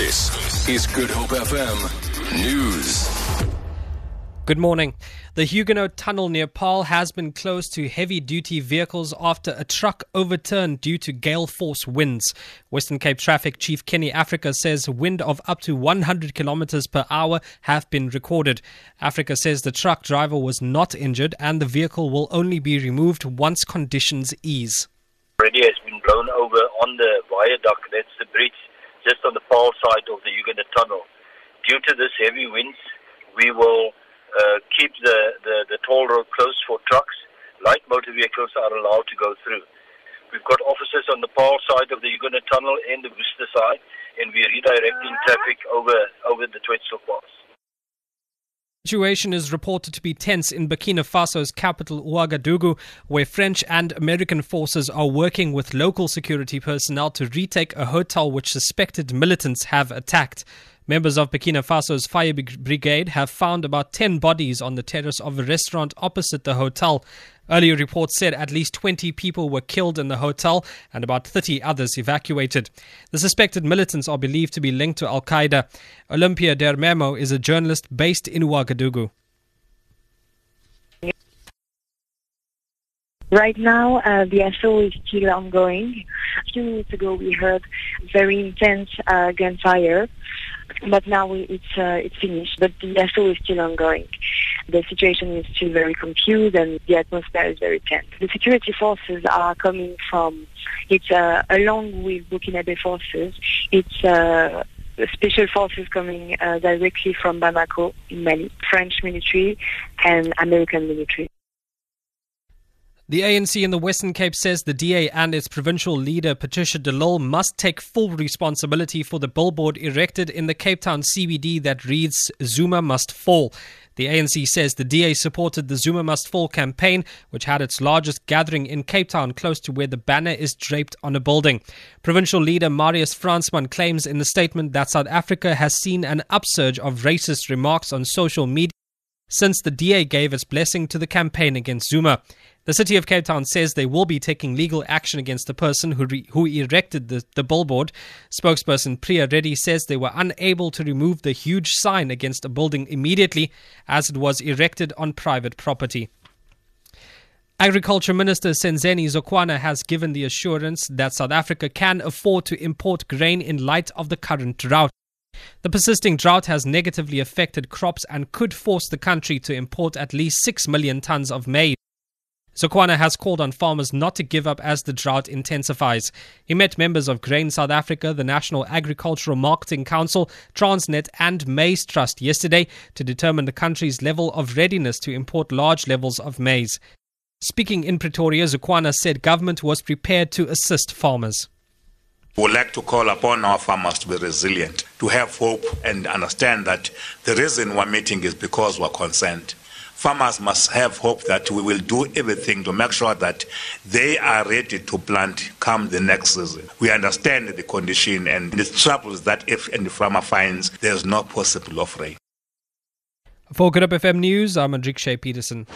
This is Good Hope FM News. Good morning. The Huguenot Tunnel near Paarl has been closed to heavy duty vehicles after a truck overturned due to gale force winds. Western Cape Traffic Chief Kenny Africa says wind of up to 100 kilometers per hour have been recorded. Africa says the truck driver was not injured and the vehicle will only be removed once conditions ease. Already has been blown over on the viaduct, that's the bridge just on the Paarl side of the Huguenot Tunnel. Due to this heavy winds, we will uh, keep the, the, the toll road closed for trucks. Light motor vehicles are allowed to go through. We've got officers on the Paarl side of the Huguenot Tunnel and the Worcester side, and we're redirecting traffic over, over the Twetzel Pass. Situation is reported to be tense in Burkina Faso's capital Ouagadougou, where French and American forces are working with local security personnel to retake a hotel which suspected militants have attacked. Members of Burkina Faso's fire brigade have found about 10 bodies on the terrace of a restaurant opposite the hotel. Earlier reports said at least 20 people were killed in the hotel and about 30 others evacuated. The suspected militants are believed to be linked to Al Qaeda. Olympia Dermemo is a journalist based in Ouagadougou. Right now, uh, the assault is still ongoing. A few minutes ago, we heard very intense uh, gunfire, but now it's uh, it's finished. But the assault is still ongoing. The situation is still very confused, and the atmosphere is very tense. The security forces are coming from. It's uh, along with Burkinabe forces. It's uh, special forces coming uh, directly from Bamako in Mali, French military and American military. The ANC in the Western Cape says the DA and its provincial leader Patricia de Lille must take full responsibility for the billboard erected in the Cape Town CBD that reads Zuma must fall. The ANC says the DA supported the Zuma Must Fall campaign, which had its largest gathering in Cape Town close to where the banner is draped on a building. Provincial leader Marius Fransman claims in the statement that South Africa has seen an upsurge of racist remarks on social media since the DA gave its blessing to the campaign against Zuma. The city of Cape Town says they will be taking legal action against the person who, re- who erected the, the billboard. Spokesperson Priya Reddy says they were unable to remove the huge sign against a building immediately as it was erected on private property. Agriculture Minister Senzeni Zokwana has given the assurance that South Africa can afford to import grain in light of the current drought. The persisting drought has negatively affected crops and could force the country to import at least 6 million tons of maize. Zokwana has called on farmers not to give up as the drought intensifies. He met members of Grain South Africa, the National Agricultural Marketing Council, Transnet, and Maize Trust yesterday to determine the country's level of readiness to import large levels of maize. Speaking in Pretoria, Zokwana said government was prepared to assist farmers. We would like to call upon our farmers to be resilient, to have hope and understand that the reason we're meeting is because we're concerned. Farmers must have hope that we will do everything to make sure that they are ready to plant come the next season. We understand the condition and the troubles that if any farmer finds there's no possible of rain. For Good Hope FM News, I'm Andrik Shea Peterson.